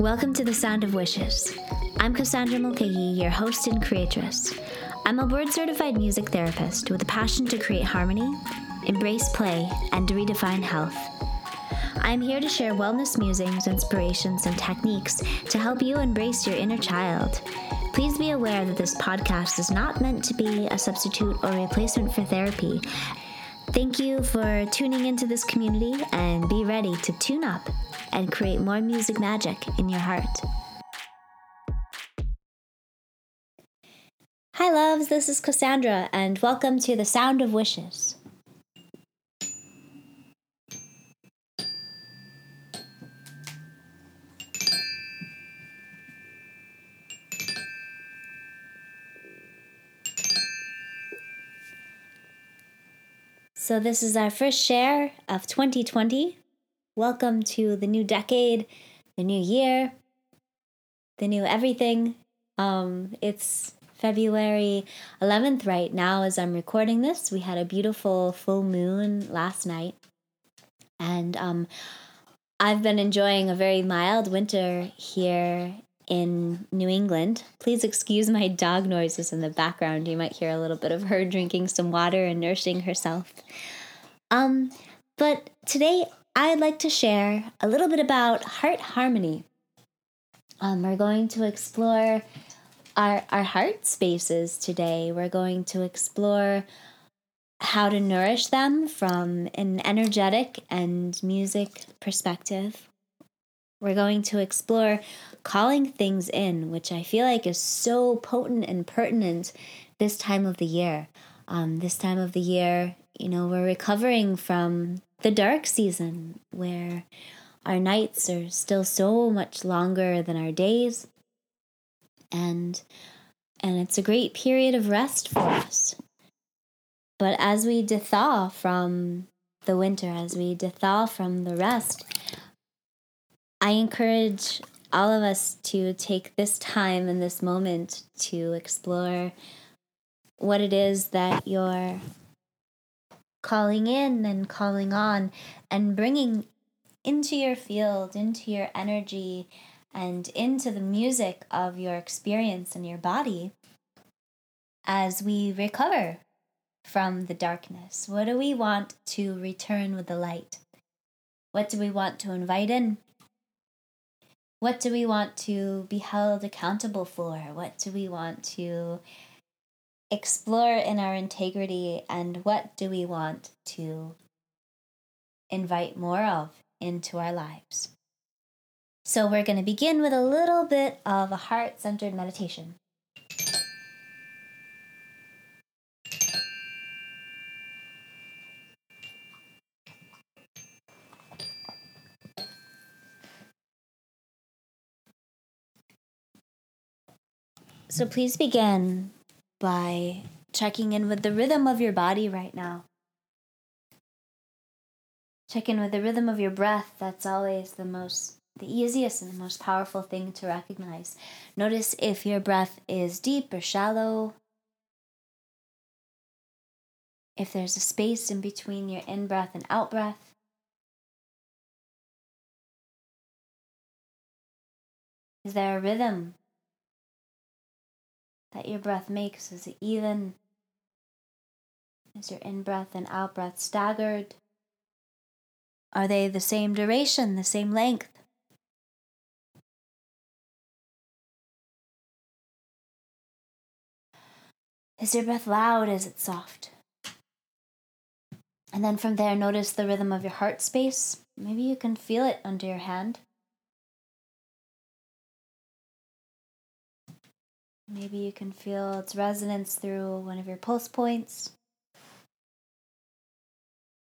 Welcome to the Sound of Wishes. I'm Cassandra Mulcahy, your host and creatress. I'm a board certified music therapist with a passion to create harmony, embrace play, and redefine health. I'm here to share wellness musings, inspirations, and techniques to help you embrace your inner child. Please be aware that this podcast is not meant to be a substitute or replacement for therapy. Thank you for tuning into this community and be ready to tune up and create more music magic in your heart. Hi, loves, this is Cassandra, and welcome to the Sound of Wishes. So, this is our first share of 2020. Welcome to the new decade, the new year, the new everything. Um, it's February 11th right now as I'm recording this. We had a beautiful full moon last night. And um, I've been enjoying a very mild winter here in New England. Please excuse my dog noises in the background. You might hear a little bit of her drinking some water and nursing herself. Um, but today I'd like to share a little bit about heart harmony. Um, we're going to explore our, our heart spaces today. We're going to explore how to nourish them from an energetic and music perspective. We're going to explore calling things in, which I feel like is so potent and pertinent this time of the year. Um, this time of the year, you know, we're recovering from the dark season where our nights are still so much longer than our days. And and it's a great period of rest for us. But as we dethaw from the winter as we dethaw from the rest i encourage all of us to take this time and this moment to explore what it is that you're calling in and calling on and bringing into your field, into your energy, and into the music of your experience and your body as we recover from the darkness? What do we want to return with the light? What do we want to invite in? What do we want to be held accountable for? What do we want to explore in our integrity and what do we want to invite more of into our lives. So, we're going to begin with a little bit of a heart centered meditation. So, please begin by checking in with the rhythm of your body right now. Check in with the rhythm of your breath. That's always the most, the easiest and the most powerful thing to recognize. Notice if your breath is deep or shallow. If there's a space in between your in breath and out breath. Is there a rhythm that your breath makes? Is it even? Is your in breath and out breath staggered? Are they the same duration, the same length? Is your breath loud? Is it soft? And then from there, notice the rhythm of your heart space. Maybe you can feel it under your hand. Maybe you can feel its resonance through one of your pulse points.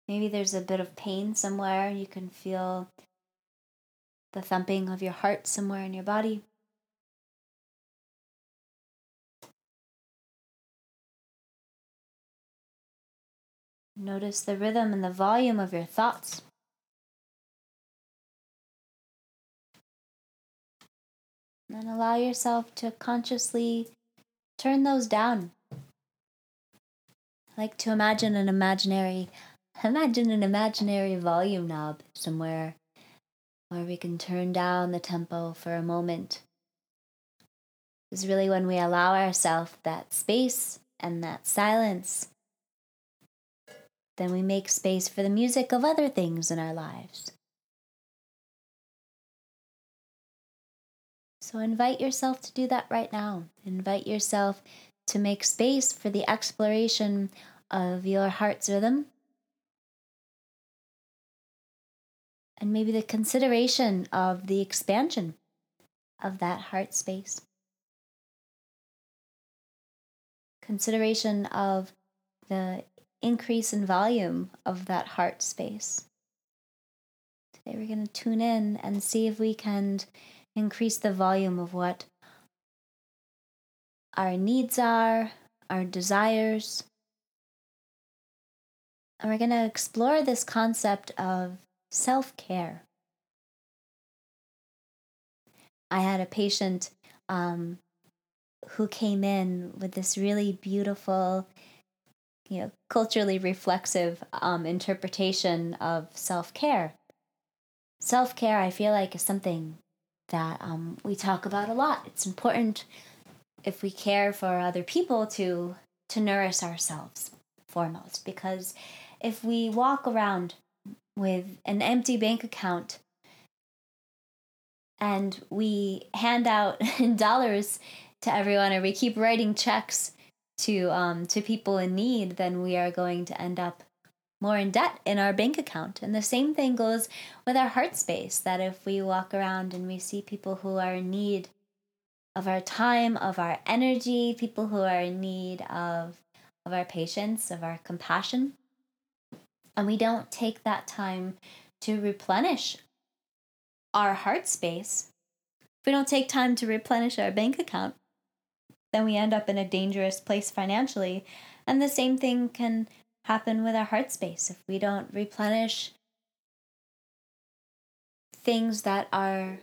Maybe there's a bit of pain somewhere. You can feel the thumping of your heart somewhere in your body. Notice the rhythm and the volume of your thoughts. And allow yourself to consciously turn those down. I like to imagine an imaginary Imagine an imaginary volume knob somewhere where we can turn down the tempo for a moment. Is really when we allow ourselves that space and that silence. Then we make space for the music of other things in our lives. So invite yourself to do that right now. Invite yourself to make space for the exploration of your heart's rhythm and maybe the consideration of the expansion of that heart space. Consideration of the increase in volume of that heart space. Today we're going to tune in and see if we can increase the volume of what our needs are, our desires. And we're going to explore this concept of self care. I had a patient um, who came in with this really beautiful, you know, culturally reflexive um, interpretation of self care. Self care, I feel like, is something that um, we talk about a lot. It's important if we care for other people to to nourish ourselves foremost because if we walk around with an empty bank account and we hand out dollars to everyone or we keep writing checks to um, to people in need, then we are going to end up more in debt in our bank account. And the same thing goes with our heart space that if we walk around and we see people who are in need of our time, of our energy, people who are in need of of our patience, of our compassion, and we don't take that time to replenish our heart space, if we don't take time to replenish our bank account, then we end up in a dangerous place financially. And the same thing can happen with our heart space. If we don't replenish things that are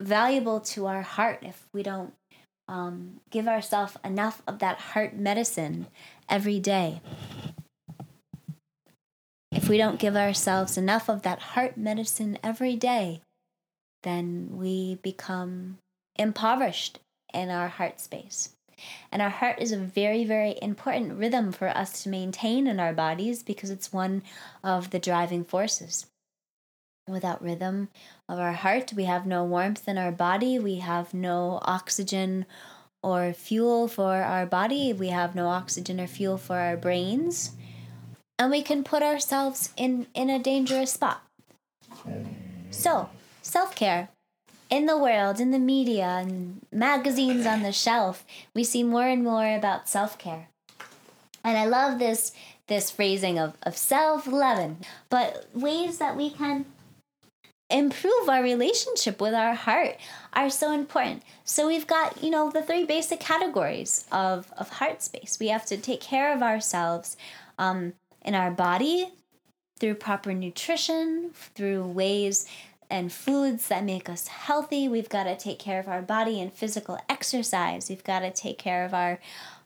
valuable to our heart, if we don't um, give ourselves enough of that heart medicine every day, if we don't give ourselves enough of that heart medicine every day, then we become impoverished in our heart space. And our heart is a very, very important rhythm for us to maintain in our bodies because it's one of the driving forces. Without rhythm of our heart, we have no warmth in our body, we have no oxygen or fuel for our body, we have no oxygen or fuel for our brains and we can put ourselves in, in a dangerous spot. So, self care. In the world, in the media, and magazines on the shelf, we see more and more about self care. And I love this this phrasing of, of self loving, but ways that we can improve our relationship with our heart are so important. So we've got, you know, the three basic categories of, of heart space. We have to take care of ourselves um, in our body through proper nutrition, through ways and foods that make us healthy. We've got to take care of our body and physical exercise. We've got to take care of our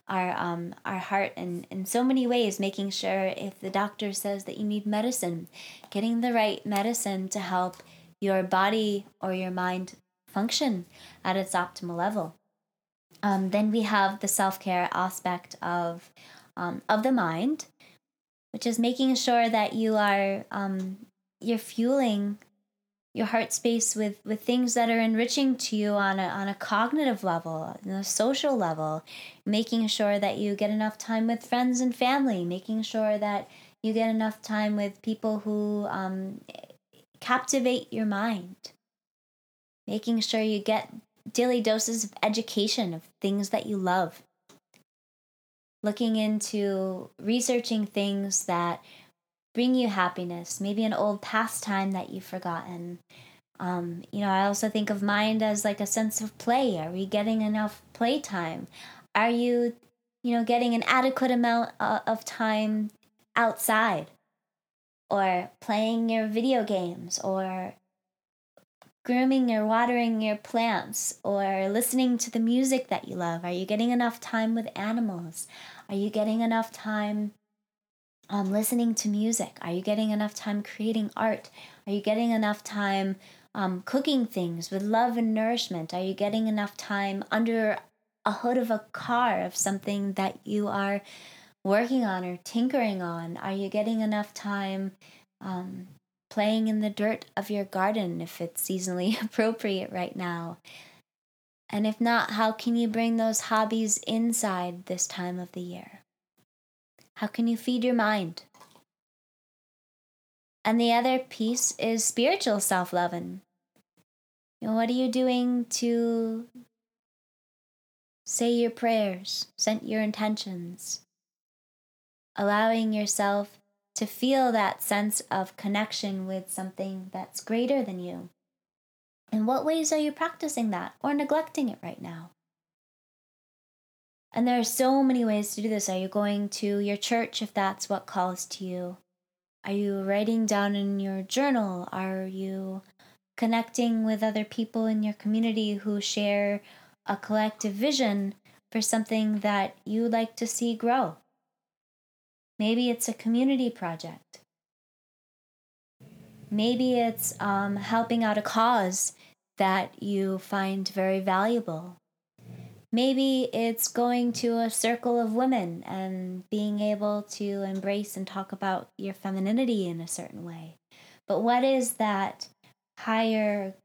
our um our heart and in so many ways making sure if the doctor says that you need medicine getting the right medicine to help your body or your mind function at its optimal level um, then we have the self-care aspect of um, of the mind which is making sure that you are um, you're fueling your heart space with with things that are enriching to you on a on a cognitive level, on a social level, making sure that you get enough time with friends and family, making sure that you get enough time with people who um, captivate your mind, making sure you get daily doses of education of things that you love. Looking into researching things that bring you happiness, maybe an old pastime that you've forgotten. Um, you know, I also think of mind as like a sense of play. Are we getting enough playtime? Are you, you know, getting an adequate amount uh, of time outside? Or playing your video games, or grooming or watering your plants or listening to the music that you love? Are you getting enough time with animals? Are you getting enough time um, listening to music? Are you getting enough time creating art? Are you getting enough time um, cooking things with love and nourishment? Are you getting enough time under a hood of a car of something that you are working on or tinkering on? Are you getting enough time um, playing in the dirt of your garden if it's seasonally appropriate right now? And if not, how can you bring those hobbies inside this time of the year? How can you feed your mind? And the other piece is spiritual self loving. You know, what are you doing to say your prayers, set your intentions, allowing yourself to feel that sense of connection with something that's greater than you? In what ways are you practicing that or neglecting it right now? And there are so many ways to do this. Are you going to your church if that's what calls to you? Are you writing down in your journal? Are you connecting with other people in your community who share a collective vision for something that you would like to see grow? Maybe it's a community project. Maybe it's um, helping out a cause that you find very valuable. Maybe it's going to a circle of women and being able to embrace and talk about your femininity in a certain way. But what is that higher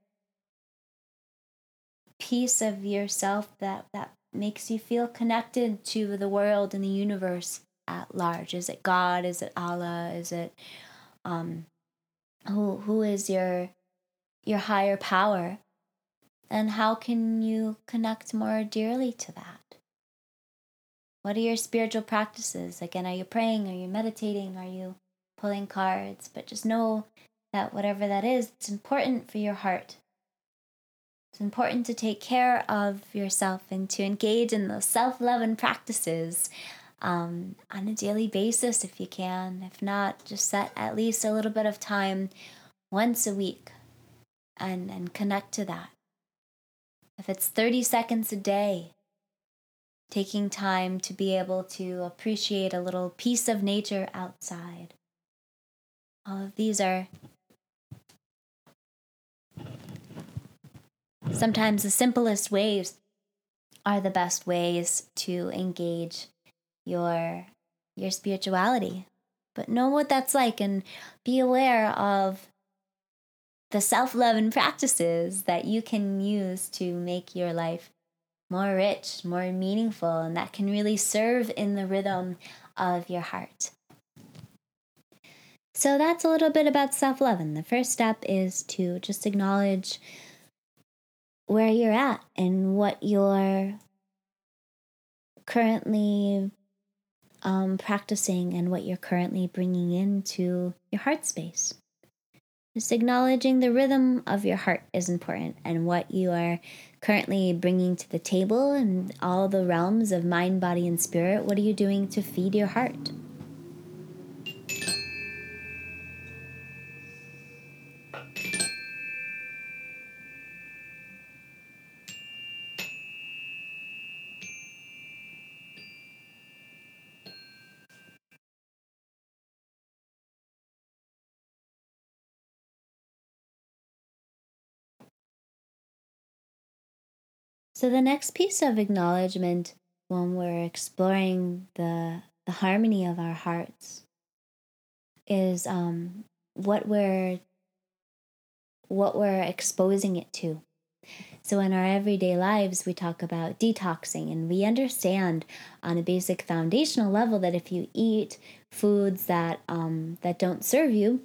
piece of yourself that, that makes you feel connected to the world and the universe at large? Is it God? Is it Allah? Is it um, who who is your your higher power? And how can you connect more dearly to that? What are your spiritual practices? Again, are you praying? Are you meditating? Are you pulling cards? But just know that whatever that is, it's important for your heart. It's important to take care of yourself and to engage in those self love and practices um, on a daily basis if you can. If not, just set at least a little bit of time once a week and, and connect to that. If it's 30 seconds a day, taking time to be able to appreciate a little piece of nature outside. All of these are sometimes the simplest ways are the best ways to engage your your spirituality. But know what that's like and be aware of the self love and practices that you can use to make your life more rich, more meaningful, and that can really serve in the rhythm of your heart. So that's a little bit about self love. And the first step is to just acknowledge where you're at and what you're currently um, practicing and what you're currently bringing into your heart space. Just acknowledging the rhythm of your heart is important and what you are currently bringing to the table and all the realms of mind, body, and spirit. What are you doing to feed your heart? So the next piece of acknowledgement when we're exploring the the harmony of our hearts is um, what we're what we're exposing it to. So in our everyday lives, we talk about detoxing, and we understand on a basic foundational level that if you eat foods that um, that don't serve you,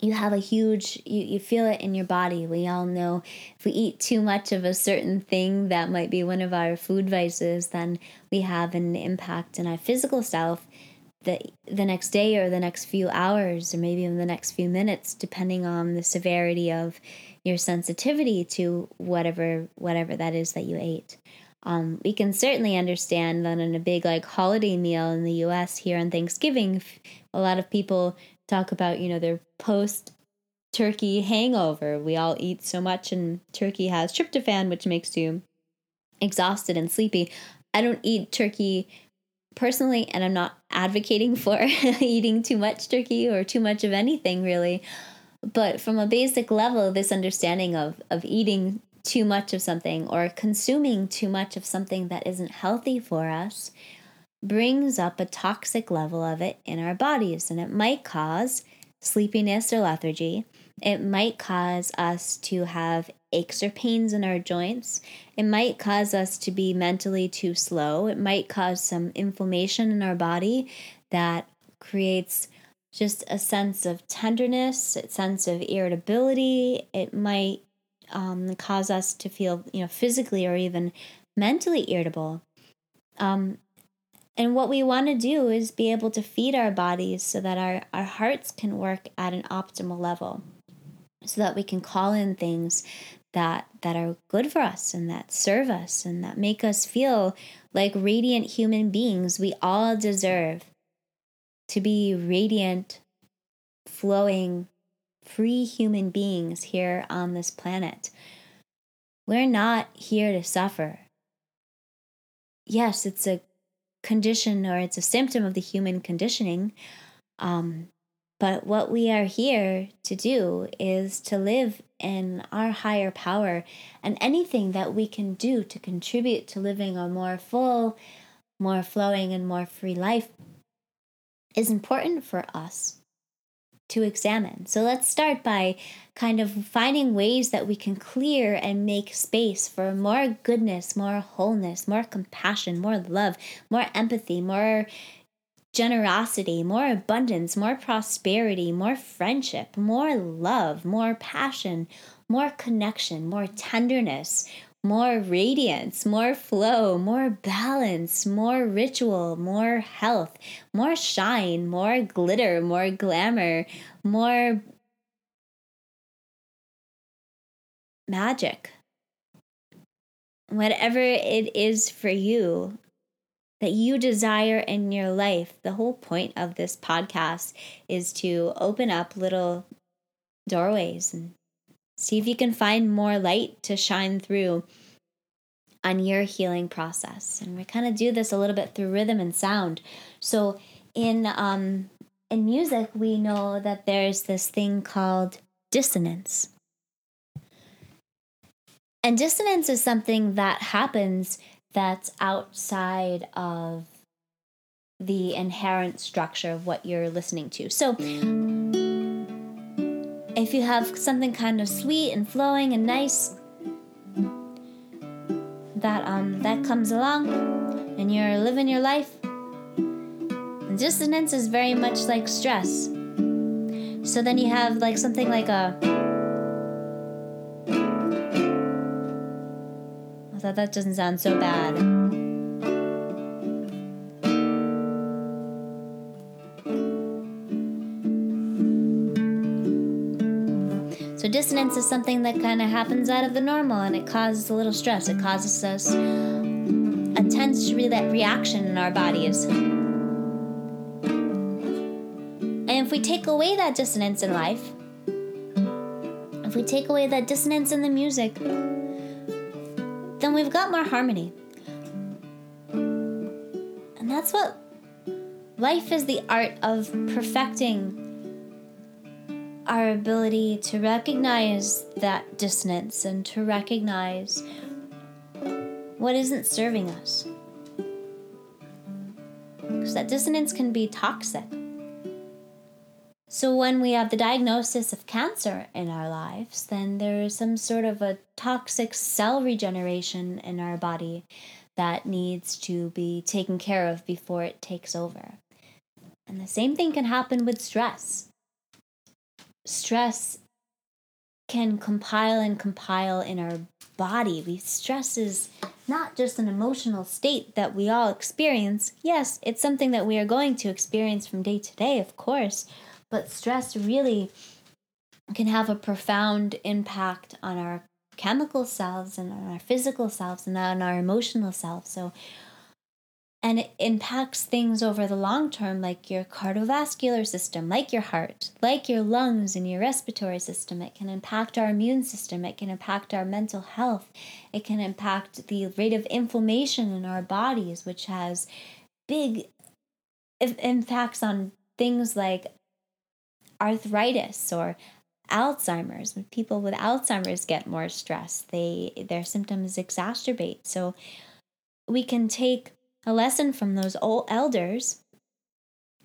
you have a huge you, you feel it in your body. We all know if we eat too much of a certain thing that might be one of our food vices then we have an impact in our physical self the the next day or the next few hours or maybe in the next few minutes depending on the severity of your sensitivity to whatever whatever that is that you ate. Um, we can certainly understand that in a big like holiday meal in the us here on thanksgiving a lot of people talk about, you know, their post turkey hangover. We all eat so much, and turkey has tryptophan, which makes you exhausted and sleepy. I don't eat turkey personally, and I'm not advocating for eating too much turkey or too much of anything really, but from a basic level, this understanding of, of eating too much of something or consuming too much of something that isn't healthy for us brings up a toxic level of it in our bodies. And it might cause sleepiness or lethargy. It might cause us to have aches or pains in our joints. It might cause us to be mentally too slow. It might cause some inflammation in our body that creates just a sense of tenderness, a sense of irritability. It might um, cause us to feel, you know, physically or even mentally irritable. Um, and what we want to do is be able to feed our bodies so that our, our hearts can work at an optimal level, so that we can call in things that that are good for us and that serve us and that make us feel like radiant human beings. We all deserve to be radiant, flowing, free human beings here on this planet. We're not here to suffer. Yes, it's a condition or it's a symptom of the human conditioning. Um, but what we are here to do is to live in our higher power and anything that we can do to contribute to living a more full, more flowing, and more free life is important for us to examine. So let's start by kind of finding ways that we can clear and make space for more goodness, more wholeness, more compassion, more love, more empathy, more generosity, more abundance, more prosperity, more friendship, more love, more passion, more connection, more tenderness, more radiance, more flow, more balance, more ritual, more health, more shine, more glitter, more glamour, more magic. Whatever it is for you that you desire in your life, the whole point of this podcast is to open up little doorways and See if you can find more light to shine through on your healing process. And we kind of do this a little bit through rhythm and sound. So in um in music, we know that there's this thing called dissonance. And dissonance is something that happens that's outside of the inherent structure of what you're listening to. So if you have something kind of sweet and flowing and nice that um that comes along and you're living your life dissonance is very much like stress so then you have like something like a I thought that doesn't sound so bad. Dissonance is something that kind of happens out of the normal and it causes a little stress. It causes us a tense re- reaction in our bodies. And if we take away that dissonance in life, if we take away that dissonance in the music, then we've got more harmony. And that's what life is the art of perfecting our ability to recognize that dissonance and to recognize what isn't serving us. Because that dissonance can be toxic. So, when we have the diagnosis of cancer in our lives, then there is some sort of a toxic cell regeneration in our body that needs to be taken care of before it takes over. And the same thing can happen with stress stress can compile and compile in our body. We stress is not just an emotional state that we all experience. Yes, it's something that we are going to experience from day to day, of course, but stress really can have a profound impact on our chemical selves and on our physical selves and on our emotional selves. So and it impacts things over the long term like your cardiovascular system like your heart like your lungs and your respiratory system it can impact our immune system it can impact our mental health it can impact the rate of inflammation in our bodies which has big impacts on things like arthritis or Alzheimer's. When people with Alzheimer's get more stress, they their symptoms exacerbate. So we can take a lesson from those old elders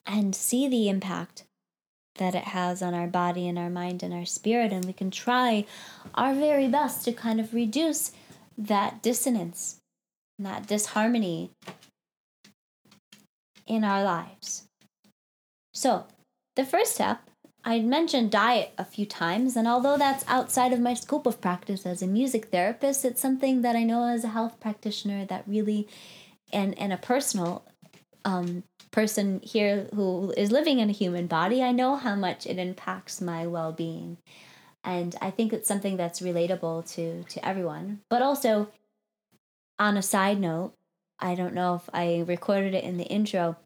and see the impact that it has on our body and our mind and our spirit and we can try our very best to kind of reduce that dissonance that disharmony in our lives. So, the first step, I mentioned diet a few times, and although that's outside of my scope of practice as a music therapist, it's something that I know as a health practitioner that really, and, and a personal um, person here who is living in a human body, I know how much it impacts my well being. And I think it's something that's relatable to, to everyone. But also, on a side note, I don't know if I recorded it in the intro.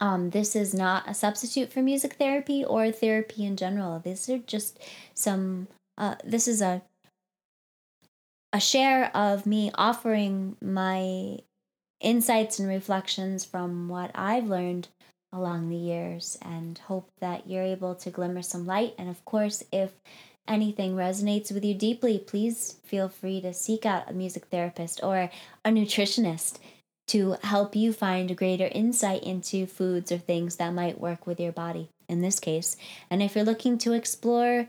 Um, this is not a substitute for music therapy or therapy in general. These are just some. Uh, this is a a share of me offering my insights and reflections from what I've learned along the years, and hope that you're able to glimmer some light. And of course, if anything resonates with you deeply, please feel free to seek out a music therapist or a nutritionist to help you find greater insight into foods or things that might work with your body in this case. And if you're looking to explore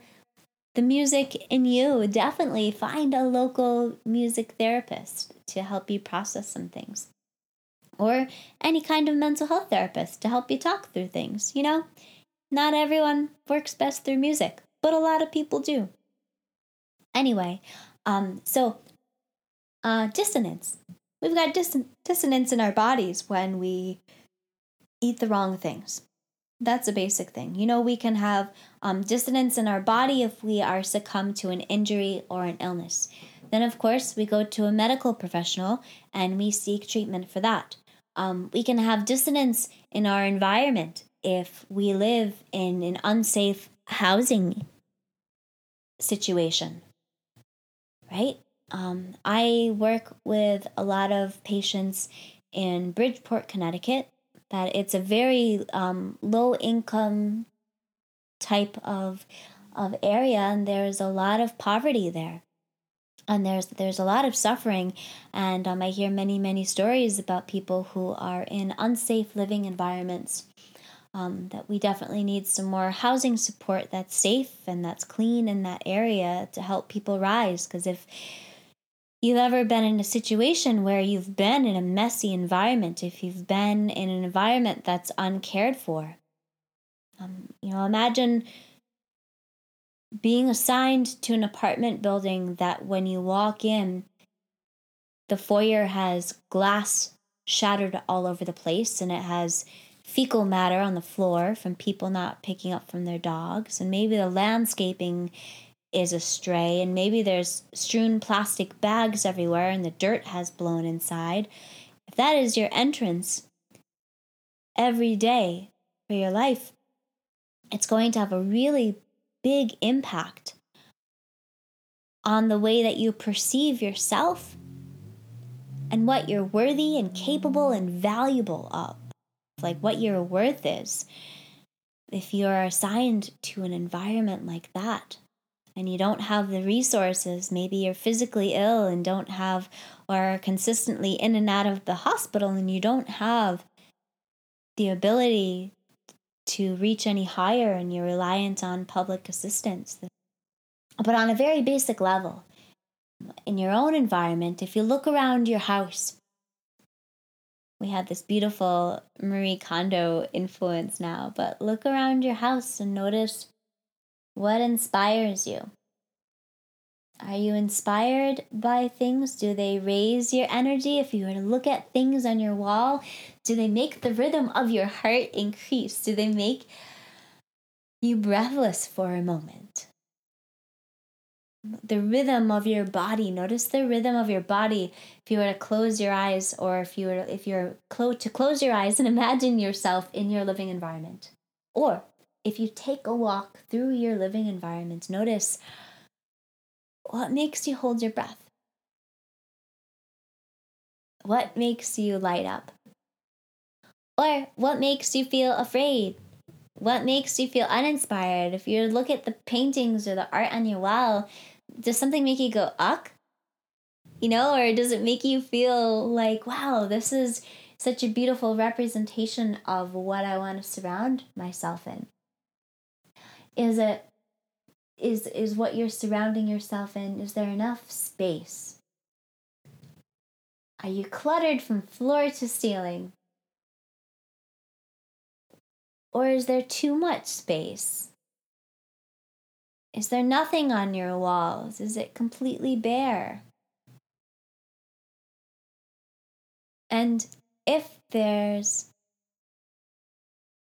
the music in you, definitely find a local music therapist to help you process some things. Or any kind of mental health therapist to help you talk through things. You know, not everyone works best through music but a lot of people do. Anyway, um, so uh, dissonance. We've got dis- dissonance in our bodies when we eat the wrong things. That's a basic thing. You know, we can have um, dissonance in our body if we are succumbed to an injury or an illness. Then, of course, we go to a medical professional and we seek treatment for that. Um, we can have dissonance in our environment if we live in an unsafe housing situation, right? Um, I work with a lot of patients in Bridgeport, Connecticut. That it's a very um, low income type of of area, and there's a lot of poverty there, and there's there's a lot of suffering, and um, I hear many many stories about people who are in unsafe living environments um, that we definitely need some more housing support that's safe and that's clean in that area to help people rise. Because if you've ever been in a situation where you've been in a messy environment, if you've been in an environment that's uncared for, um, you know, imagine being assigned to an apartment building that when you walk in, the foyer has glass shattered all over the place and it has fecal matter on the floor from people not picking up from their dogs, and maybe the landscaping is astray, and maybe there's strewn plastic bags everywhere and the dirt has blown inside. If that is your entrance every day for your life, it's going to have a really big impact on the way that you perceive yourself and what you're worthy and capable and valuable of like what your worth is. If you're assigned to an environment like that and you don't have the resources, maybe you're physically ill and don't have, or are consistently in and out of the hospital and you don't have the ability to reach any higher and you're reliant on public assistance. But on a very basic level, in your own environment, if you look around your house we have this beautiful Marie Kondo influence now, but look around your house and notice what inspires you. Are you inspired by things? Do they raise your energy? If you were to look at things on your wall, do they make the rhythm of your heart increase? Do they make you breathless for a moment? the rhythm of your body notice the rhythm of your body if you were to close your eyes or if you were if you're clo- to close your eyes and imagine yourself in your living environment or if you take a walk through your living environment notice what makes you hold your breath what makes you light up Or what makes you feel afraid? What makes you feel uninspired? If you look at the paintings or the art on your wall, does something make you go, uck? You know, or does it make you feel like, wow, this is such a beautiful representation of what I want to surround myself in? Is it is is what you're surrounding yourself in is there enough space? Are you cluttered from floor to ceiling? Or is there too much space? Is there nothing on your walls? Is it completely bare? And if there's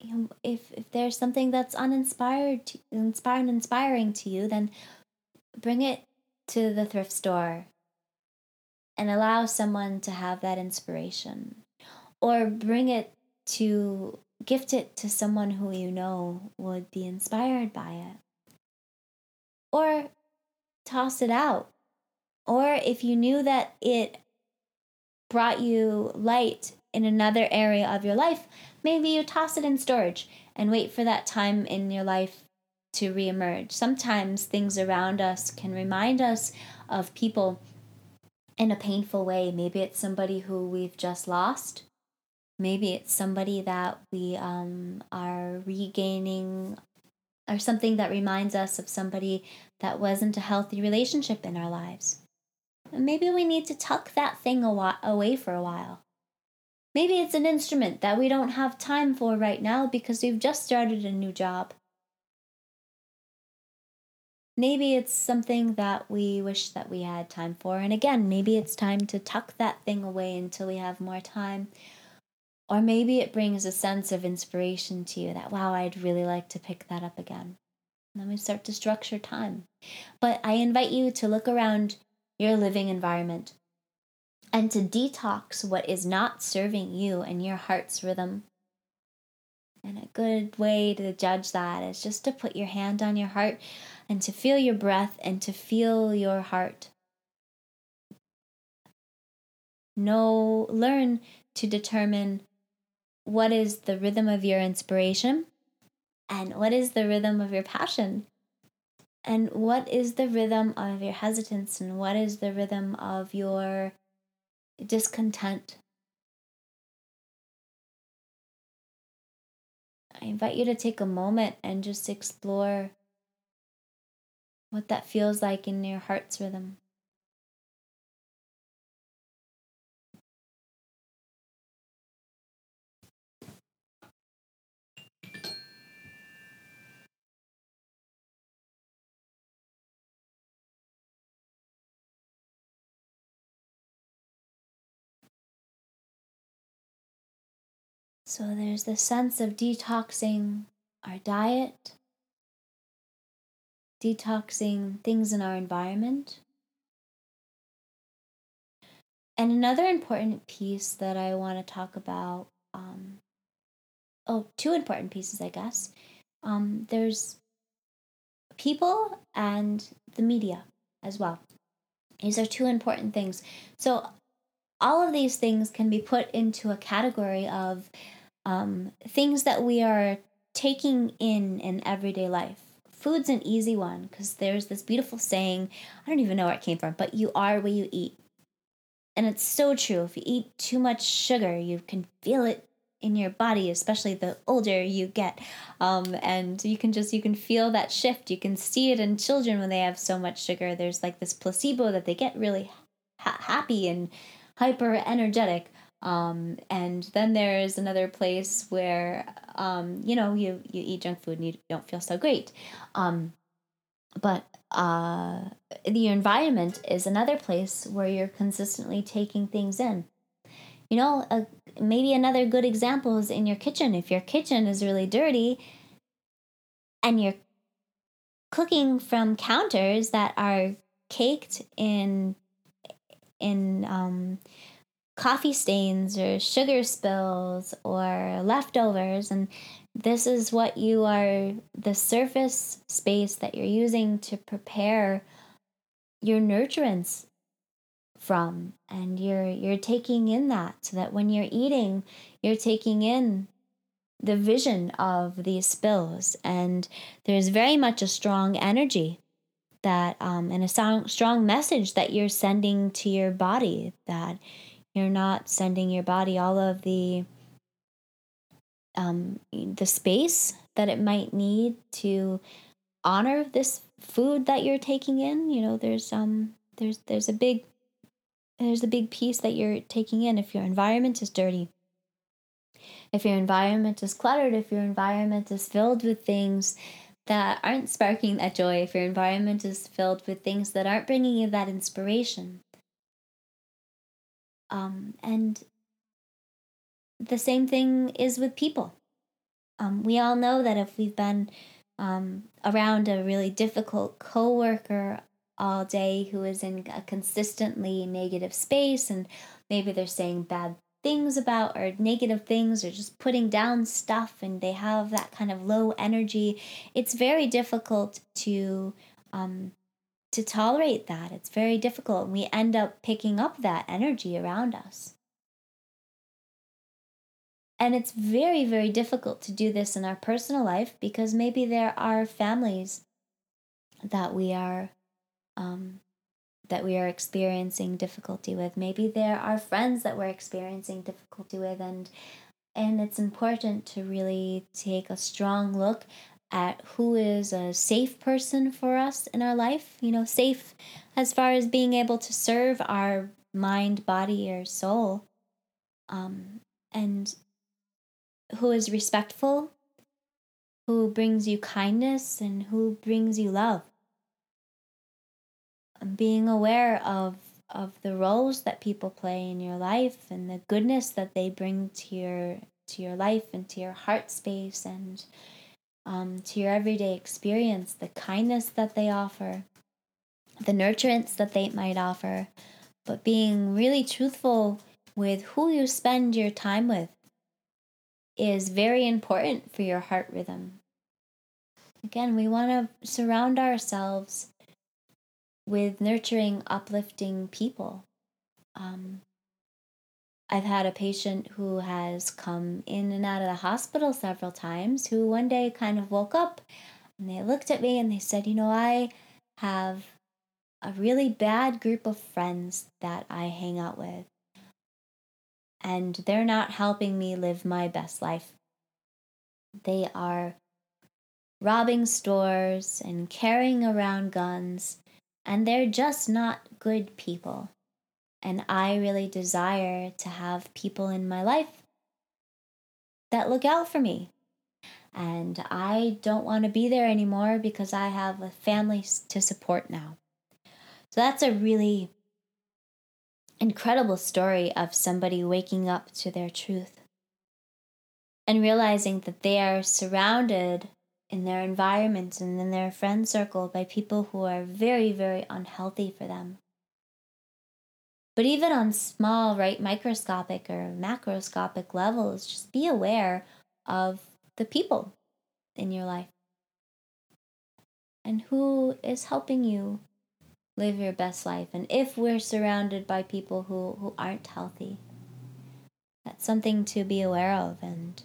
you know, if if there's something that's uninspired, to, inspired, inspiring to you, then bring it to the thrift store and allow someone to have that inspiration, or bring it to gift it to someone who you know would be inspired by it, or toss it out, or if you knew that it brought you light in another area of your life, maybe you toss it in storage and wait for that time in your life to reemerge. Sometimes things around us can remind us of people in a painful way. Maybe it's somebody who we've just lost. Maybe it's somebody that we um, are regaining, or something that reminds us of somebody that wasn't a healthy relationship in our lives. Maybe we need to tuck that thing away for a while. Maybe it's an instrument that we don't have time for right now because we've just started a new job. Maybe it's something that we wish that we had time for. And again, maybe it's time to tuck that thing away until we have more time. Or maybe it brings a sense of inspiration to you that, wow, I'd really like to pick that up again. And then we start to structure time. But I invite you to look around your living environment and to detox what is not serving you and your heart's rhythm. And a good way to judge that is just to put your hand on your heart and to feel your breath and to feel your heart. Know, learn to determine what is the rhythm of your inspiration and what is the rhythm of your passion and what is the rhythm of your hesitance and what is the rhythm of your discontent. I invite you to take a moment and just explore what that feels like in your heart's rhythm. So there's the sense of detoxing our diet, detoxing things in our environment. And another important piece that I want to talk about um, oh, two important pieces, I guess. Um, there's people and the media as well. These are two important things. So, all of these things can be put into a category of um, things that we are taking in in everyday life. Food's an easy one because there's this beautiful saying, I don't even know where it came from, but you are what you eat. And it's so true. If you eat too much sugar, you can feel it in your body, especially the older you get. Um, and you can just, you can feel that shift. You can see it in children when they have so much sugar. There's like this placebo that they get really ha- happy and hyper energetic. Um, and then there's another place where, um, you know, you, you eat junk food and you don't feel so great. Um, but uh, the environment is another place where you're consistently taking things in. You know, maybe another good example is in your kitchen. If your kitchen is really dirty and you're cooking from counters that are caked in in um, coffee stains or sugar spills or leftovers and this is what you are the surface space that you're using to prepare your nurturants from. And you're you're taking in that so that when you're eating you're taking in the vision of these spills. And there's very much a strong energy that um, and a strong, strong message that you're sending to your body that you're not sending your body all of the um, the space that it might need to honor this food that you're taking in. You know there's um there's there's a big there's a big piece that you're taking in. If your environment is dirty if your environment is cluttered if your environment is filled with things that aren't sparking that joy if your environment is filled with things that aren't bringing you that inspiration um, and the same thing is with people. Um, we all know that if we've been um, around a really difficult coworker all day who is in a consistently negative space and maybe they're saying bad things about or negative things or just putting down stuff and they have that kind of low energy it's very difficult to um, to tolerate that it's very difficult and we end up picking up that energy around us and it's very, very difficult to do this in our personal life because maybe there are families that we are um, that we are experiencing difficulty with. Maybe there are friends that we're experiencing difficulty with, and and it's important to really take a strong look at who is a safe person for us in our life. You know, safe as far as being able to serve our mind, body, or soul. Um, and who is respectful, who brings you kindness, and who brings you love. Being aware of of the roles that people play in your life and the goodness that they bring to your to your life and to your heart space and um, to your everyday experience, the kindness that they offer, the nurturance that they might offer, but being really truthful with who you spend your time with is very important for your heart rhythm. Again, we want to surround ourselves with nurturing, uplifting people. Um, I've had a patient who has come in and out of the hospital several times who one day kind of woke up and they looked at me and they said, You know, I have a really bad group of friends that I hang out with and they're not helping me live my best life. They are robbing stores and carrying around guns, and they're just not good people. And I really desire to have people in my life that look out for me. And I don't want to be there anymore because I have a family to support now. So that's a really incredible story of somebody waking up to their truth and realizing that they are surrounded in their environment and in their friend circle by people who are very, very unhealthy for them. But even on small, right, microscopic or macroscopic levels, just be aware of the people in your life and who is helping you live your best life. And if we're surrounded by people who, who aren't healthy, that's something to be aware of and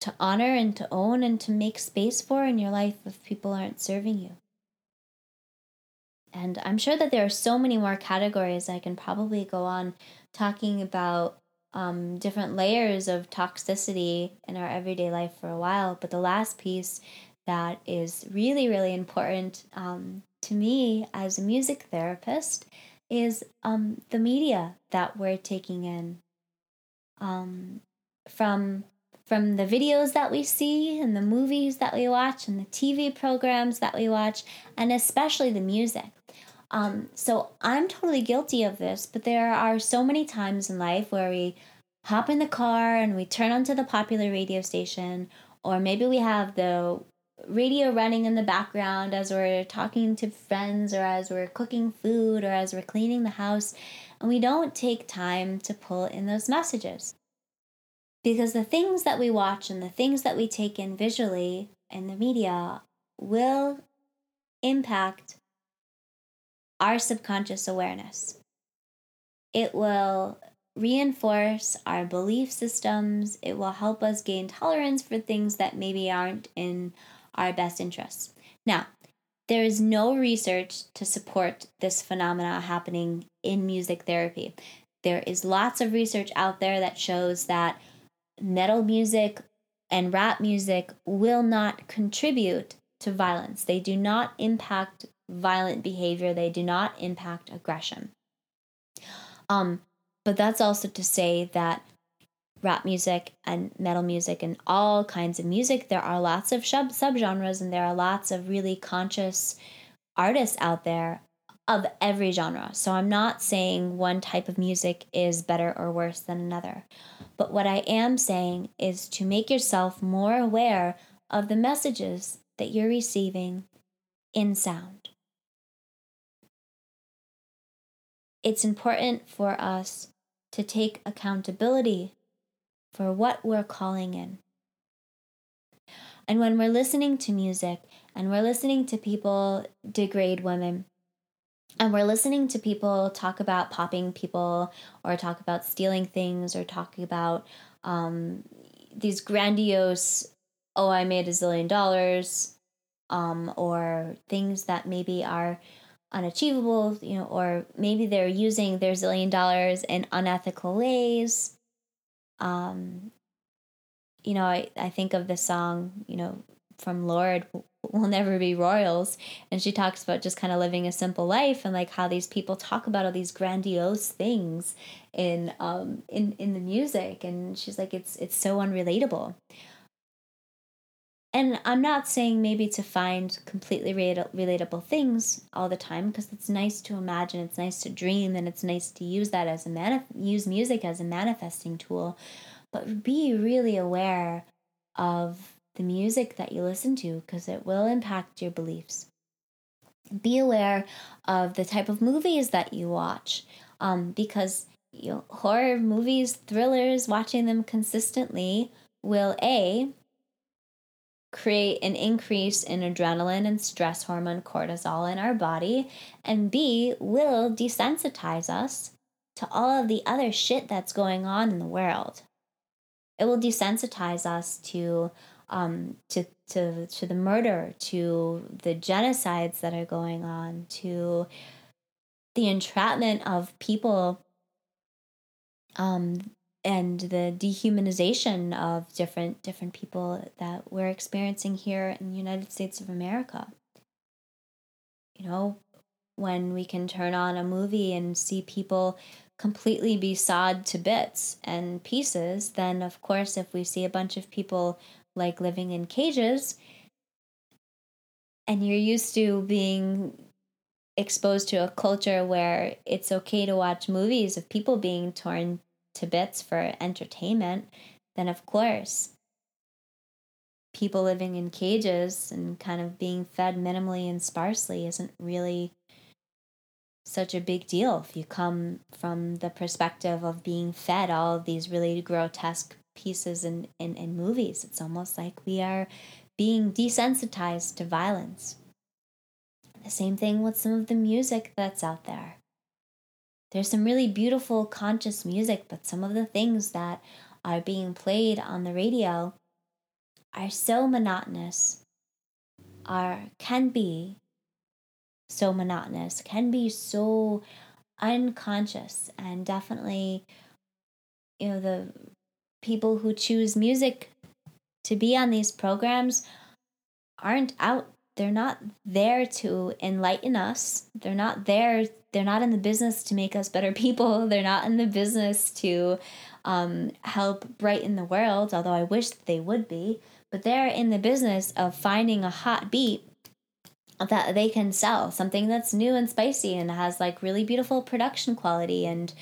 to honor and to own and to make space for in your life if people aren't serving you. And I'm sure that there are so many more categories I can probably go on talking about um, different layers of toxicity in our everyday life for a while. But the last piece that is really, really important um, to me as a music therapist is um, the media that we're taking in. Um, from from the videos that we see and the movies that we watch and the TV programs that we watch, and especially the music. Um, so I'm totally guilty of this, but there are so many times in life where we hop in the car and we turn onto the popular radio station, or maybe we have the radio running in the background as we're talking to friends or as we're cooking food or as we're cleaning the house, and we don't take time to pull in those messages. Because the things that we watch and the things that we take in visually in the media will impact our subconscious awareness. It will reinforce our belief systems. It will help us gain tolerance for things that maybe aren't in our best interests. Now, there is no research to support this phenomena happening in music therapy. There is lots of research out there that shows that metal music and rap music will not contribute to violence. They do not impact violent behavior, they do not impact aggression. Um, but that's also to say that rap music and metal music and all kinds of music, there are lots of sub subgenres and there are lots of really conscious artists out there of every genre. So I'm not saying one type of music is better or worse than another. But what I am saying is to make yourself more aware of the messages that you're receiving in sound. It's important for us to take accountability for what we're calling in. And when we're listening to music and we're listening to people degrade women, and we're listening to people talk about popping people or talk about stealing things or talking about um, these grandiose, oh, I made a zillion dollars, um, or things that maybe are unachievable, you know, or maybe they're using their zillion dollars in unethical ways. Um, you know, I, I think of the song, you know, from Lorde, We'll Never Be Royals. And she talks about just kind of living a simple life and like how these people talk about all these grandiose things in um in, in the music. And she's like, it's it's so unrelatable and I'm not saying maybe to find completely relatable things all the time because it's nice to imagine, it's nice to dream, and it's nice to use that as a manif- use music as a manifesting tool. But be really aware of the music that you listen to because it will impact your beliefs. Be aware of the type of movies that you watch um, because you know, horror movies, thrillers, watching them consistently will a create an increase in adrenaline and stress hormone cortisol in our body, and B, will desensitize us to all of the other shit that's going on in the world. It will desensitize us to um, to to to the murder, to the genocides that are going on, to the entrapment of people um, and the dehumanization of different different people that we're experiencing here in the United States of America. You know, when we can turn on a movie and see people completely be sawed to bits and pieces, then of course if we see a bunch of people like living in cages and you're used to being exposed to a culture where it's okay to watch movies of people being torn to bits for entertainment, then of course, people living in cages and kind of being fed minimally and sparsely isn't really such a big deal if you come from the perspective of being fed all of these really grotesque pieces in, in, in movies. It's almost like we are being desensitized to violence. The same thing with some of the music that's out there. There's some really beautiful conscious music, but some of the things that are being played on the radio are so monotonous, are can be so monotonous, can be so unconscious and definitely you know the people who choose music to be on these programs aren't out they're not there to enlighten us. They're not there. They're not in the business to make us better people. They're not in the business to um, help brighten the world, although I wish that they would be. But they're in the business of finding a hot beat that they can sell, something that's new and spicy and has like really beautiful production quality and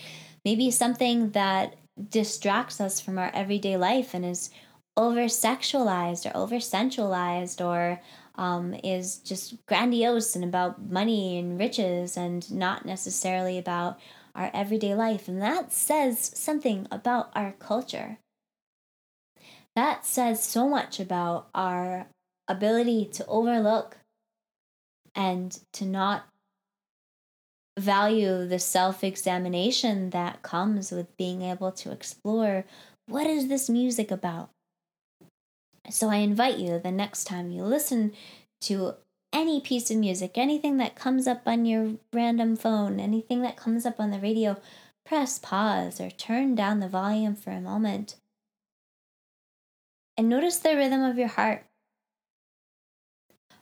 maybe something that distracts us from our everyday life and is over sexualized or over sensualized or um, is just grandiose and about money and riches and not necessarily about our everyday life. And that says something about our culture. That says so much about our ability to overlook and to not value the self examination that comes with being able to explore what is this music about? So I invite you the next time you listen to any piece of music, anything that comes up on your random phone, anything that comes up on the radio, press pause or turn down the volume for a moment. And notice the rhythm of your heart.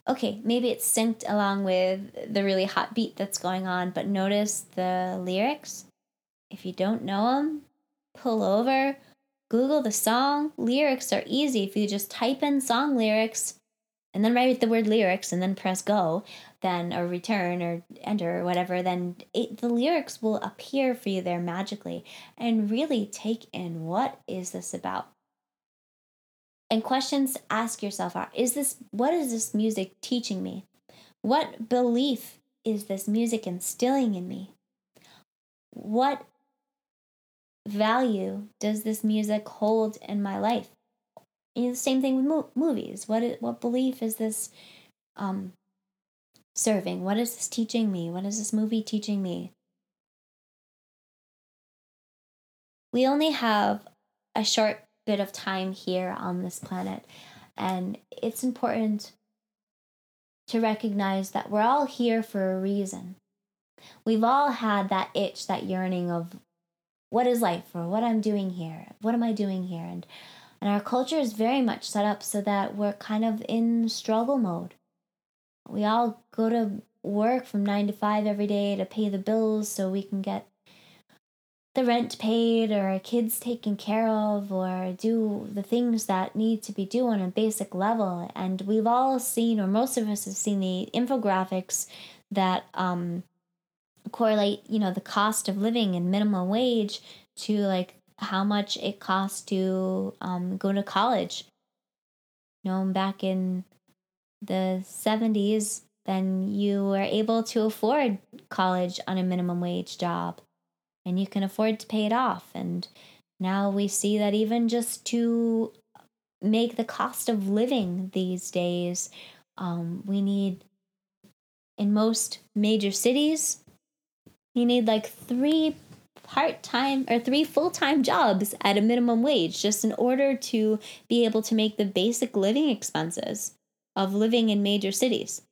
Okay, maybe it's synced along with the really hot beat that's going on, but notice the lyrics. If you don't know them, pull over, Google the song. Lyrics are easy. If you just type in song lyrics and then write the word lyrics and then press go, then or return or enter or whatever, then it, the lyrics will appear for you there magically. And really take in what is this about? And questions to ask yourself are is this what is this music teaching me? What belief is this music instilling in me? What value does this music hold in my life? You know, the same thing with mo- movies. What what belief is this um, serving? What is this teaching me? What is this movie teaching me? We only have a short bit of time here on this planet, and it's important to recognize that we're all here for a reason. We've all had that itch, that yearning of what is life or what I'm doing here? What am I doing here? And and our culture is very much set up so that we're kind of in struggle mode. We all go to work from 9 to 5 every day to pay the bills so we can get the rent paid or our kids taken care of or do the things that need to be done on a basic level and we've all seen or most of us have seen the infographics that um, correlate, you know, the cost of living and minimum wage to like how much it costs to um, go to college. You know, back in the 70s, then you were able to afford college on a minimum wage job and you can afford to pay it off. And now we see that even just to make the cost of living these days, um, we need in most major cities you need like three part time or three full time jobs at a minimum wage just in order to be able to make the basic living expenses of living in major cities.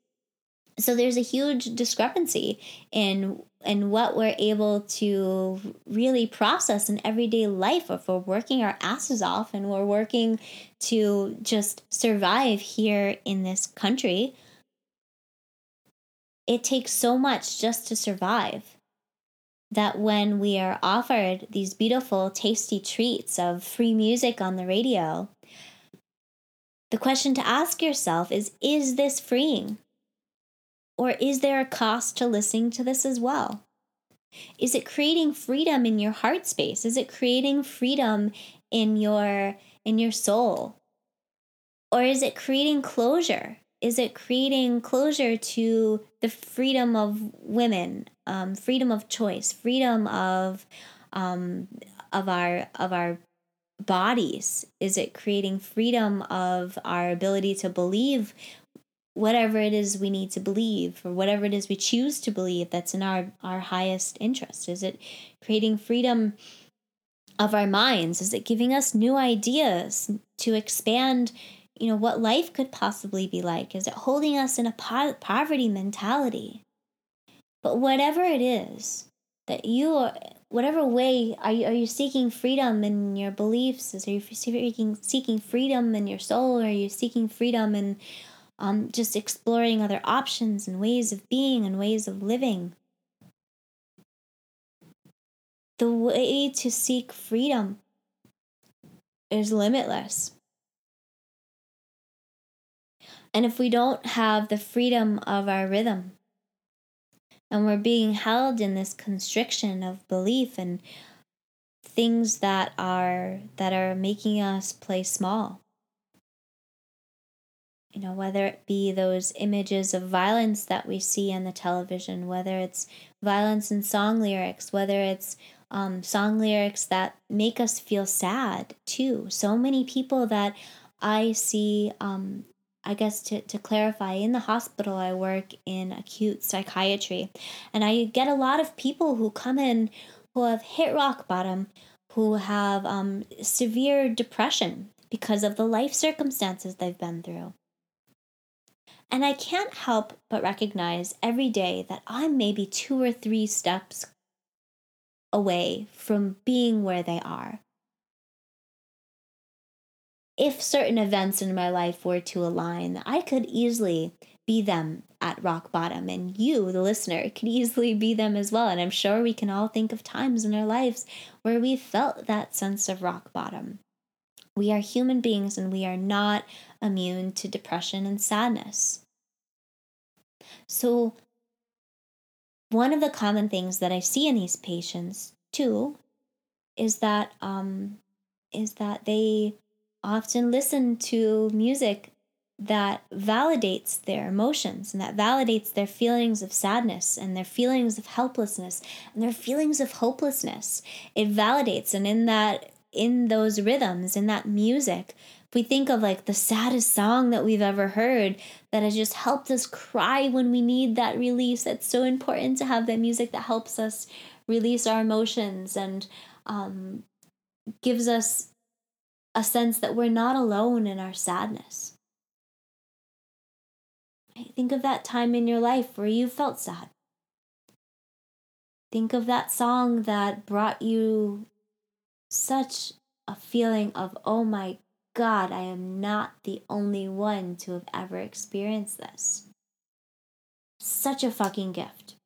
So there's a huge discrepancy in in what we're able to really process in everyday life if we're working our asses off and we're working to just survive here in this country. It takes so much just to survive that when we are offered these beautiful, tasty treats of free music on the radio, the question to ask yourself is Is this freeing? Or is there a cost to listening to this as well? Is it creating freedom in your heart space? Is it creating freedom in your in your soul? Or is it creating closure? Is it creating closure to the freedom of women, um, freedom of choice, freedom of um, of our of our bodies? Is it creating freedom of our ability to believe whatever it is we need to believe or whatever it is we choose to believe that's in our our highest interest? Is it creating freedom of our minds? Is it giving us new ideas to expand you know what life could possibly be like? Is it holding us in a po- poverty mentality? But whatever it is that you are, whatever way are you, are you seeking freedom in your beliefs? Is are you seeking seeking freedom in your soul? Are you seeking freedom in um, just exploring other options and ways of being and ways of living? The way to seek freedom is limitless. And if we don't have the freedom of our rhythm, and we're being held in this constriction of belief and things that are that are making us play small you know whether it be those images of violence that we see on the television whether it's violence in song lyrics whether it's um, song lyrics that make us feel sad too. So many people that i see um, I guess to, to clarify, in the hospital, I work in acute psychiatry, and I get a lot of people who come in who have hit rock bottom, who have um, severe depression because of the life circumstances they've been through. And I can't help but recognize every day that I'm maybe two or three steps away from being where they are if certain events in my life were to align, I could easily be them at rock bottom. And you, the listener, could easily be them as well. And I'm sure we can all think of times in our lives where we felt that sense of rock bottom. We are human beings and we are not immune to depression and sadness. So, one of the common things that I see in these patients too is that um, is that they often listen to music that validates their emotions and that validates their feelings of sadness and their feelings of helplessness and their feelings of hopelessness. It validates, and in that, in those rhythms, in that music, if we think of like the saddest song that we've ever heard that has just helped us cry when we need that release, it's so important to have that music that helps us release our emotions and um, gives us a sense that we're not alone in our sadness. Think of that time in your life where you felt sad. Think of that song that brought you such a feeling of, oh my God, I am not the only one to have ever experienced this. Such a fucking gift.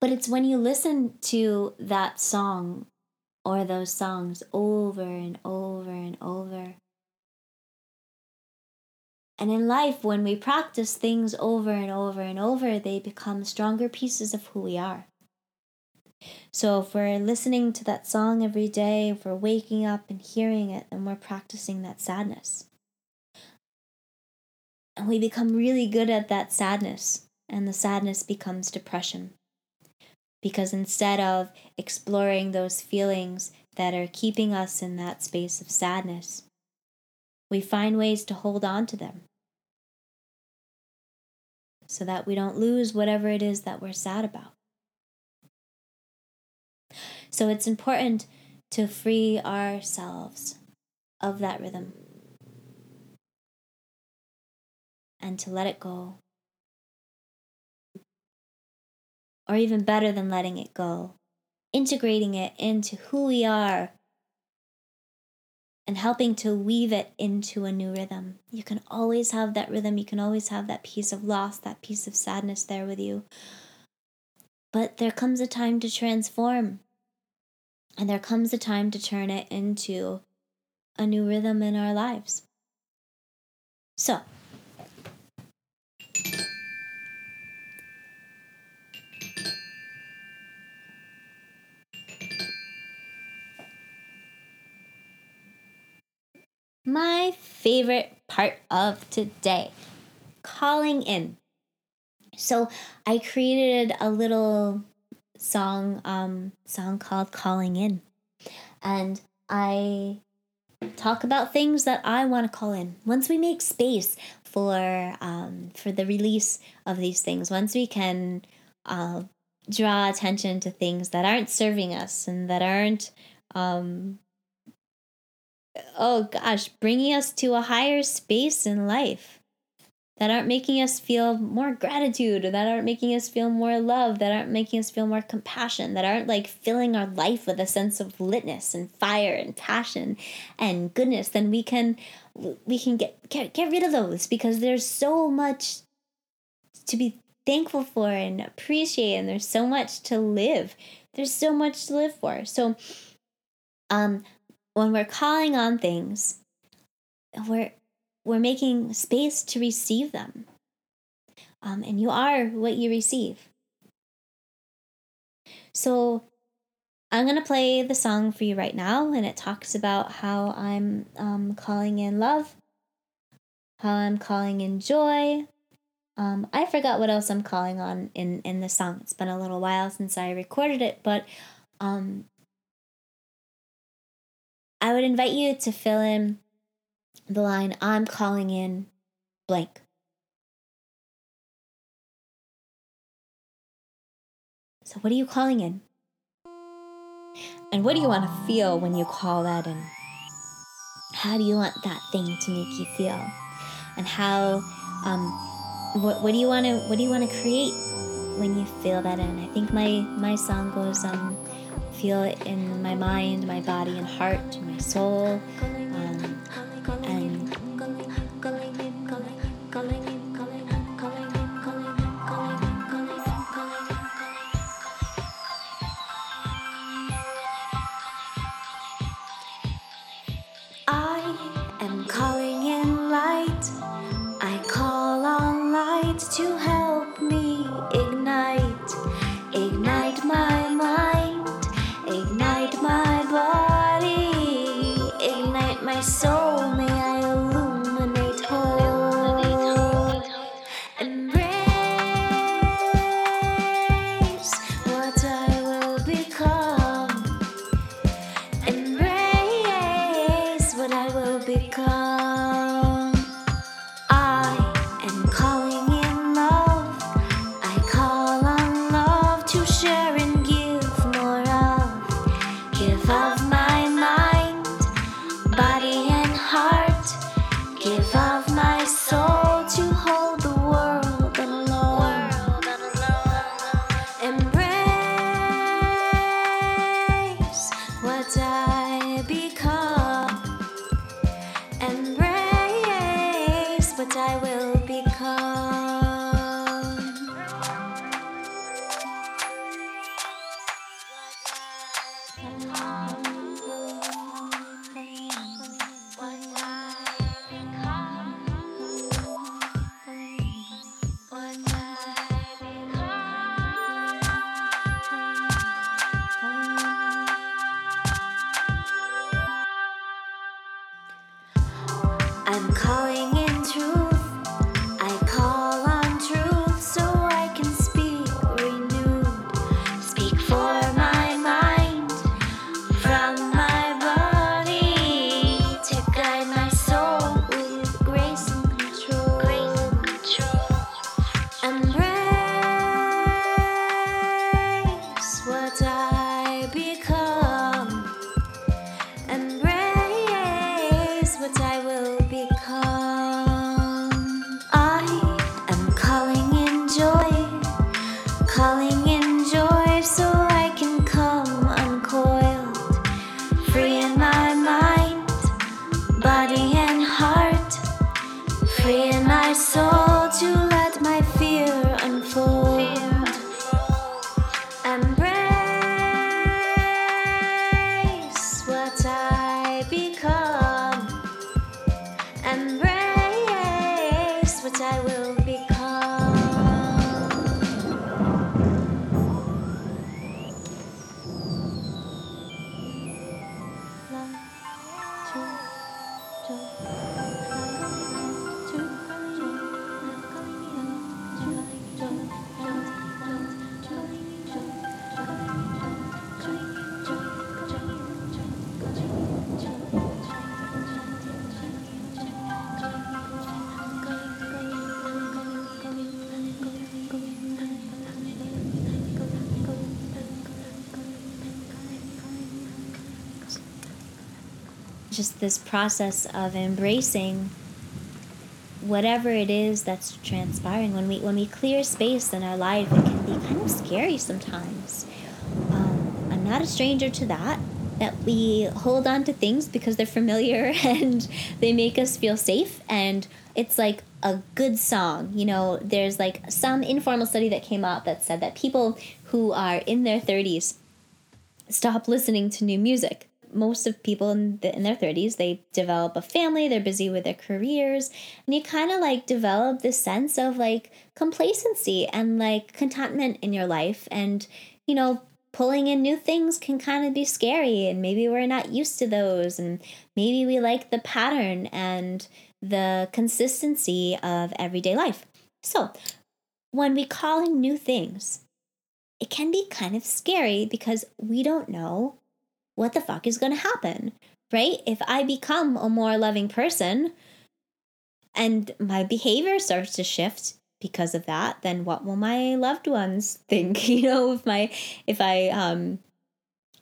But it's when you listen to that song or those songs over and over and over. And in life, when we practice things over and over and over, they become stronger pieces of who we are. So if we're listening to that song every day, if we're waking up and hearing it, then we're practicing that sadness. And we become really good at that sadness, and the sadness becomes depression because instead of exploring those feelings that are keeping us in that space of sadness, we find ways to hold on to them so that we don't lose whatever it is that we're sad about. So it's important to free ourselves of that rhythm and to let it go or even better than letting it go, integrating it into who we are and helping to weave it into a new rhythm. You can always have that rhythm, you can always have that piece of loss, that piece of sadness there with you. But there comes a time to transform, and there comes a time to turn it into a new rhythm in our lives. So, my favorite part of today calling in. So I created a little song um song called Calling In. And I talk about things that I want to call in. Once we make space for um for the release of these things, once we can uh, draw attention to things that aren't serving us and that aren't um oh gosh, bringing us to a higher space in life that aren't making us feel more gratitude, that aren't making us feel more love, that aren't making us feel more compassion, that aren't like filling our life with a sense of litness and fire and passion and goodness, then we can we can get get, get rid of those because there's so much to be thankful for and appreciate and there's so much to live. There's so much to live for. So um when we're calling on things, we're we're making space to receive them. Um, and you are what you receive. So I'm going to play the song for you right now, and it talks about how I'm um, calling in love, how I'm calling in joy. Um, I forgot what else I'm calling on in, in the song. It's been a little while since I recorded it, but um, I would invite you to fill in the line I'm calling in blank. So, what are you calling in? And what do you want to feel when you call that in? How do you want that thing to make you feel? And how, um, what, what do you want to, what do you want to create when you feel that in? I think my, my song goes, um, feel it in my mind, my body and heart, my soul, just this process of embracing whatever it is that's transpiring. When we when we clear space in our life it can be kind of scary sometimes. Um, i'm not a stranger to that that we hold on to things because they're familiar and they make us feel safe. And it's like a good song you know there's like some informal study that came out that said that people who are in their 30s stop listening to new music most of people in, the, in their 30s they develop a family they're busy with their careers and you kind of like develop this sense of like complacency and like contentment in your life and you know pulling in new things can kind of be scary and maybe we're not used to those and maybe we like the pattern and the consistency of everyday life. So when we call in new things it can be kind of scary because we don't know what the fuck is going to happen, right? If I become a more loving person, and my behavior starts to shift because of that, then what will my loved ones think? You know, if my if I um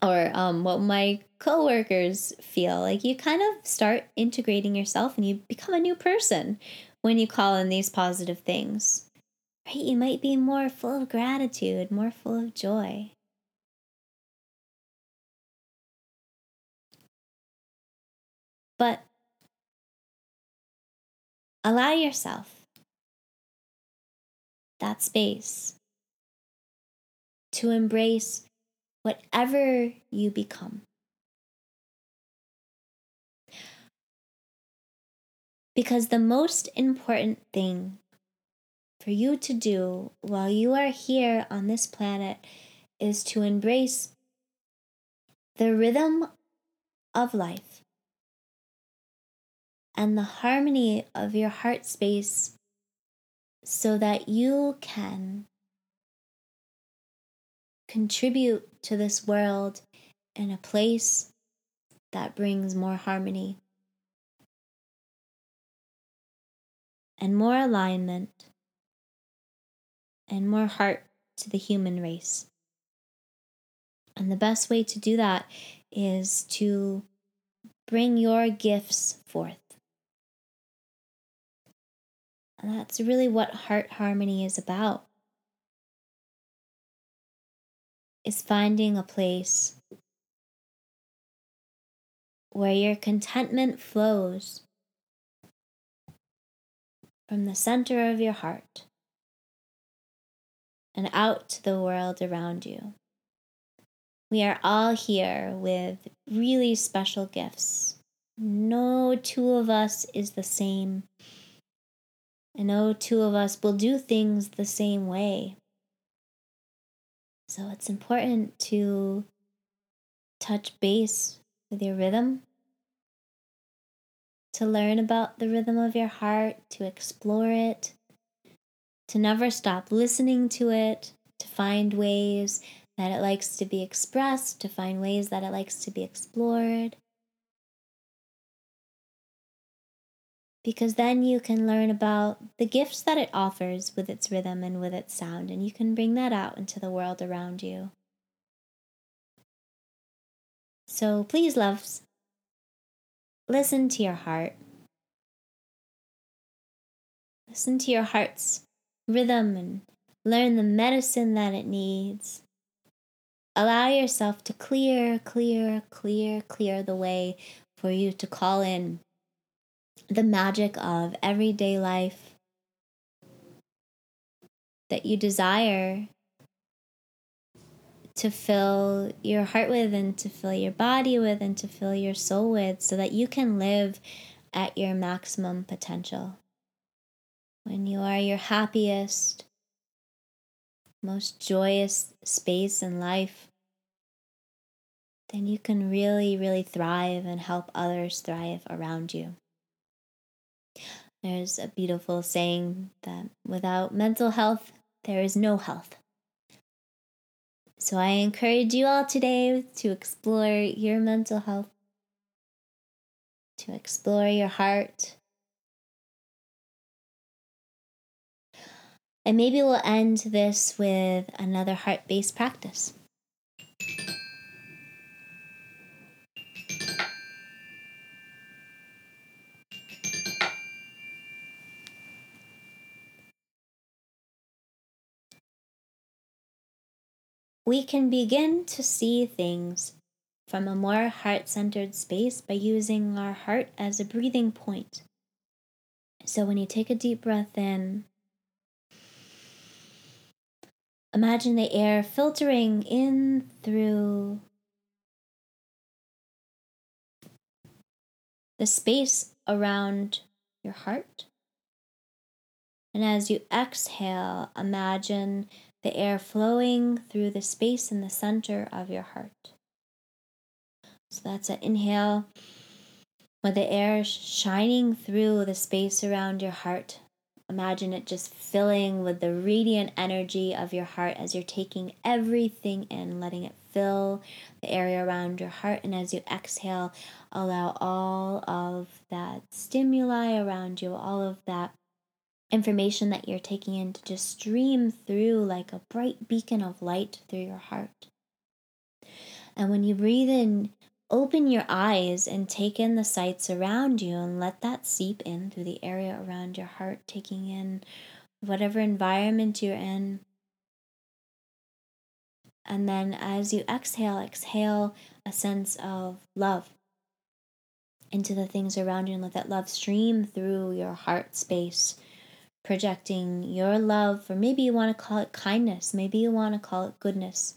or um what my coworkers feel? Like you kind of start integrating yourself and you become a new person when you call in these positive things. Right? You might be more full of gratitude, more full of joy. But allow yourself that space to embrace whatever you become. Because the most important thing for you to do while you are here on this planet is to embrace the rhythm of life and the harmony of your heart space so that you can contribute to this world in a place that brings more harmony and more alignment and more heart to the human race. And the best way to do that is to bring your gifts forth. And that's really what heart harmony is about. Is finding a place where your contentment flows from the center of your heart and out to the world around you. We are all here with really special gifts. No two of us is the same. And no two of us will do things the same way. So it's important to touch base with your rhythm, to learn about the rhythm of your heart, to explore it, to never stop listening to it, to find ways that it likes to be expressed, to find ways that it likes to be explored. Because then you can learn about the gifts that it offers with its rhythm and with its sound, and you can bring that out into the world around you. So please, loves, listen to your heart. Listen to your heart's rhythm and learn the medicine that it needs. Allow yourself to clear, clear, clear, clear the way for you to call in the magic of everyday life that you desire to fill your heart with and to fill your body with and to fill your soul with so that you can live at your maximum potential. When you are your happiest, most joyous space in life, then you can really, really thrive and help others thrive around you. There's a beautiful saying that without mental health, there is no health. So I encourage you all today to explore your mental health, to explore your heart. And maybe we'll end this with another heart based practice. We can begin to see things from a more heart centered space by using our heart as a breathing point. So when you take a deep breath in, imagine the air filtering in through the space around your heart. And as you exhale, imagine the air flowing through the space in the center of your heart. So that's an inhale with the air shining through the space around your heart. Imagine it just filling with the radiant energy of your heart as you're taking everything in, letting it fill the area around your heart. And as you exhale, allow all of that stimuli around you, all of that information that you're taking in to just stream through like a bright beacon of light through your heart. And when you breathe in, open your eyes and take in the sights around you and let that seep in through the area around your heart, taking in whatever environment you're in. And then as you exhale, exhale a sense of love into the things around you and let that love stream through your heart space, projecting your love, or maybe you want to call it kindness, maybe you want to call it goodness,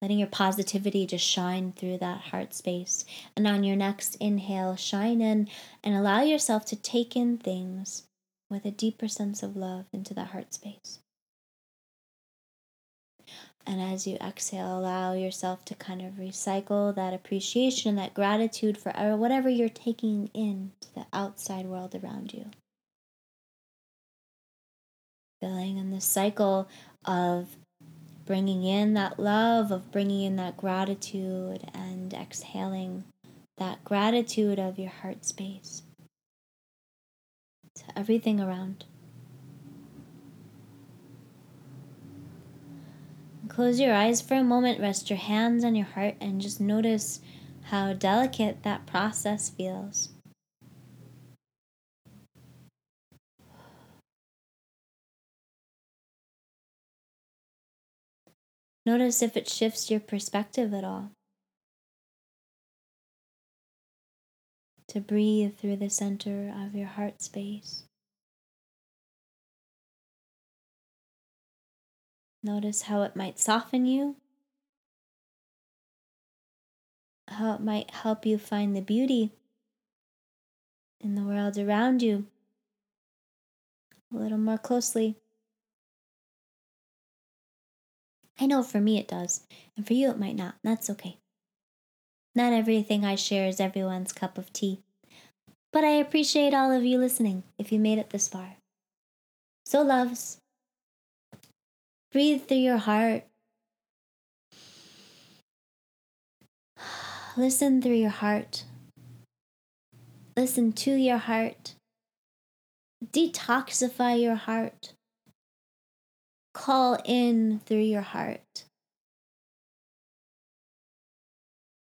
letting your positivity just shine through that heart space. And on your next inhale, shine in and allow yourself to take in things with a deeper sense of love into that heart space. And as you exhale, allow yourself to kind of recycle that appreciation, and that gratitude for whatever you're taking in to the outside world around you. Filling in the cycle of bringing in that love, of bringing in that gratitude, and exhaling that gratitude of your heart space to everything around. Close your eyes for a moment, rest your hands on your heart, and just notice how delicate that process feels. Notice if it shifts your perspective at all. To breathe through the center of your heart space. Notice how it might soften you, how it might help you find the beauty in the world around you a little more closely. I know for me it does, and for you it might not. And that's okay. Not everything I share is everyone's cup of tea, but I appreciate all of you listening if you made it this far. So, loves, Breathe through your heart. Listen through your heart. Listen to your heart. Detoxify your heart. Call in through your heart.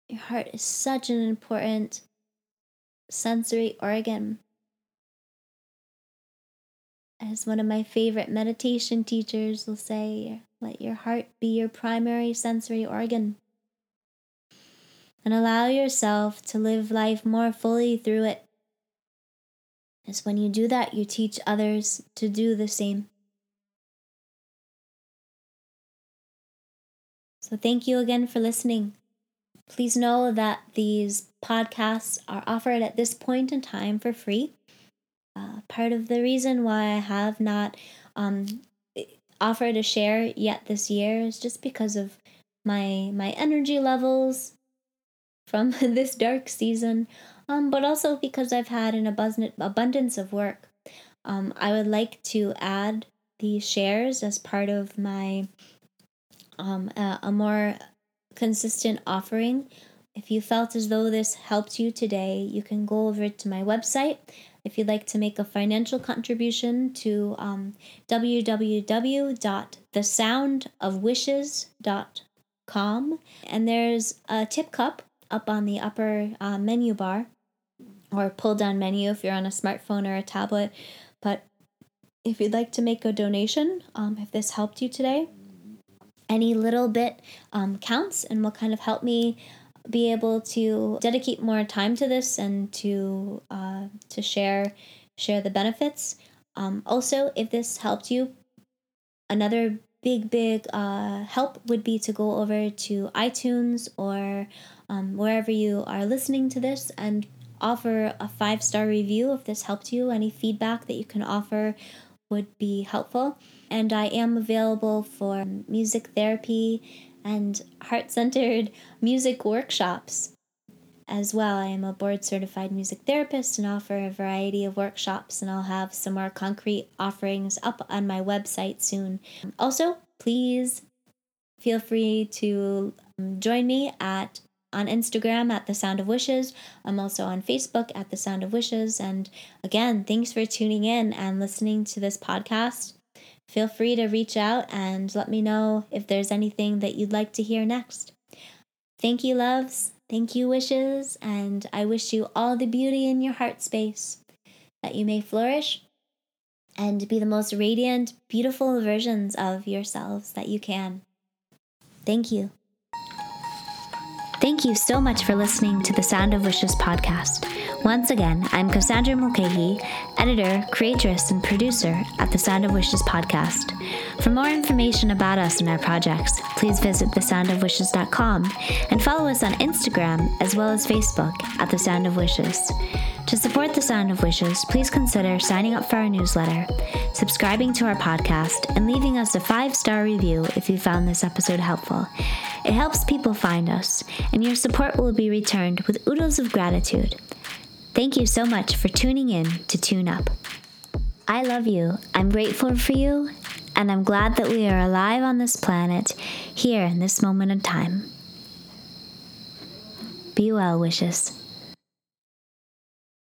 Your heart is such an important sensory organ as one of my favorite meditation teachers will say, let your heart be your primary sensory organ. And allow yourself to live life more fully through it. As when you do that, you teach others to do the same. So, thank you again for listening. Please know that these podcasts are offered at this point in time for free. Uh, part of the reason why I have not um, offered a share yet this year is just because of my my energy levels from this dark season, um, but also because I've had an abundance of work. Um, I would like to add these shares as part of my um, a, a more consistent offering. If you felt as though this helped you today, you can go over to my website if you'd like to make a financial contribution to um, www.thesoundofwishes.com. And there's a tip cup up on the upper uh, menu bar or pull down menu if you're on a smartphone or a tablet. But if you'd like to make a donation, um, if this helped you today, any little bit um, counts and will kind of help me be able to dedicate more time to this and to uh, to share share the benefits. Um, also, if this helped you, another big big uh, help would be to go over to iTunes or um, wherever you are listening to this and offer a five star review if this helped you. Any feedback that you can offer would be helpful. And I am available for music therapy and heart centered music workshops. As well, I am a board certified music therapist and offer a variety of workshops, and I'll have some more concrete offerings up on my website soon. Also, please feel free to um, join me at on Instagram at The Sound of Wishes. I'm also on Facebook at The Sound of Wishes. And again, thanks for tuning in and listening to this podcast. Feel free to reach out and let me know if there's anything that you'd like to hear next. Thank you, loves. Thank you, wishes. And I wish you all the beauty in your heart space, that you may flourish and be the most radiant, beautiful versions of yourselves that you can. Thank you. Thank you so much for listening to the Sound of Wishes podcast. Once again, I'm Cassandra Mulcahy, editor, creatress, and producer at the Sound of Wishes podcast. For more information about us and our projects, please visit thesoundofwishes.com and follow us on Instagram as well as Facebook at The Sound of Wishes. To support The Sound of Wishes, please consider signing up for our newsletter, subscribing to our podcast, and leaving us a five star review if you found this episode helpful. It helps people find us, and your support will be returned with oodles of gratitude. Thank you so much for tuning in to Tune Up. I love you, I'm grateful for you, and I'm glad that we are alive on this planet here in this moment of time. Be well, wishes.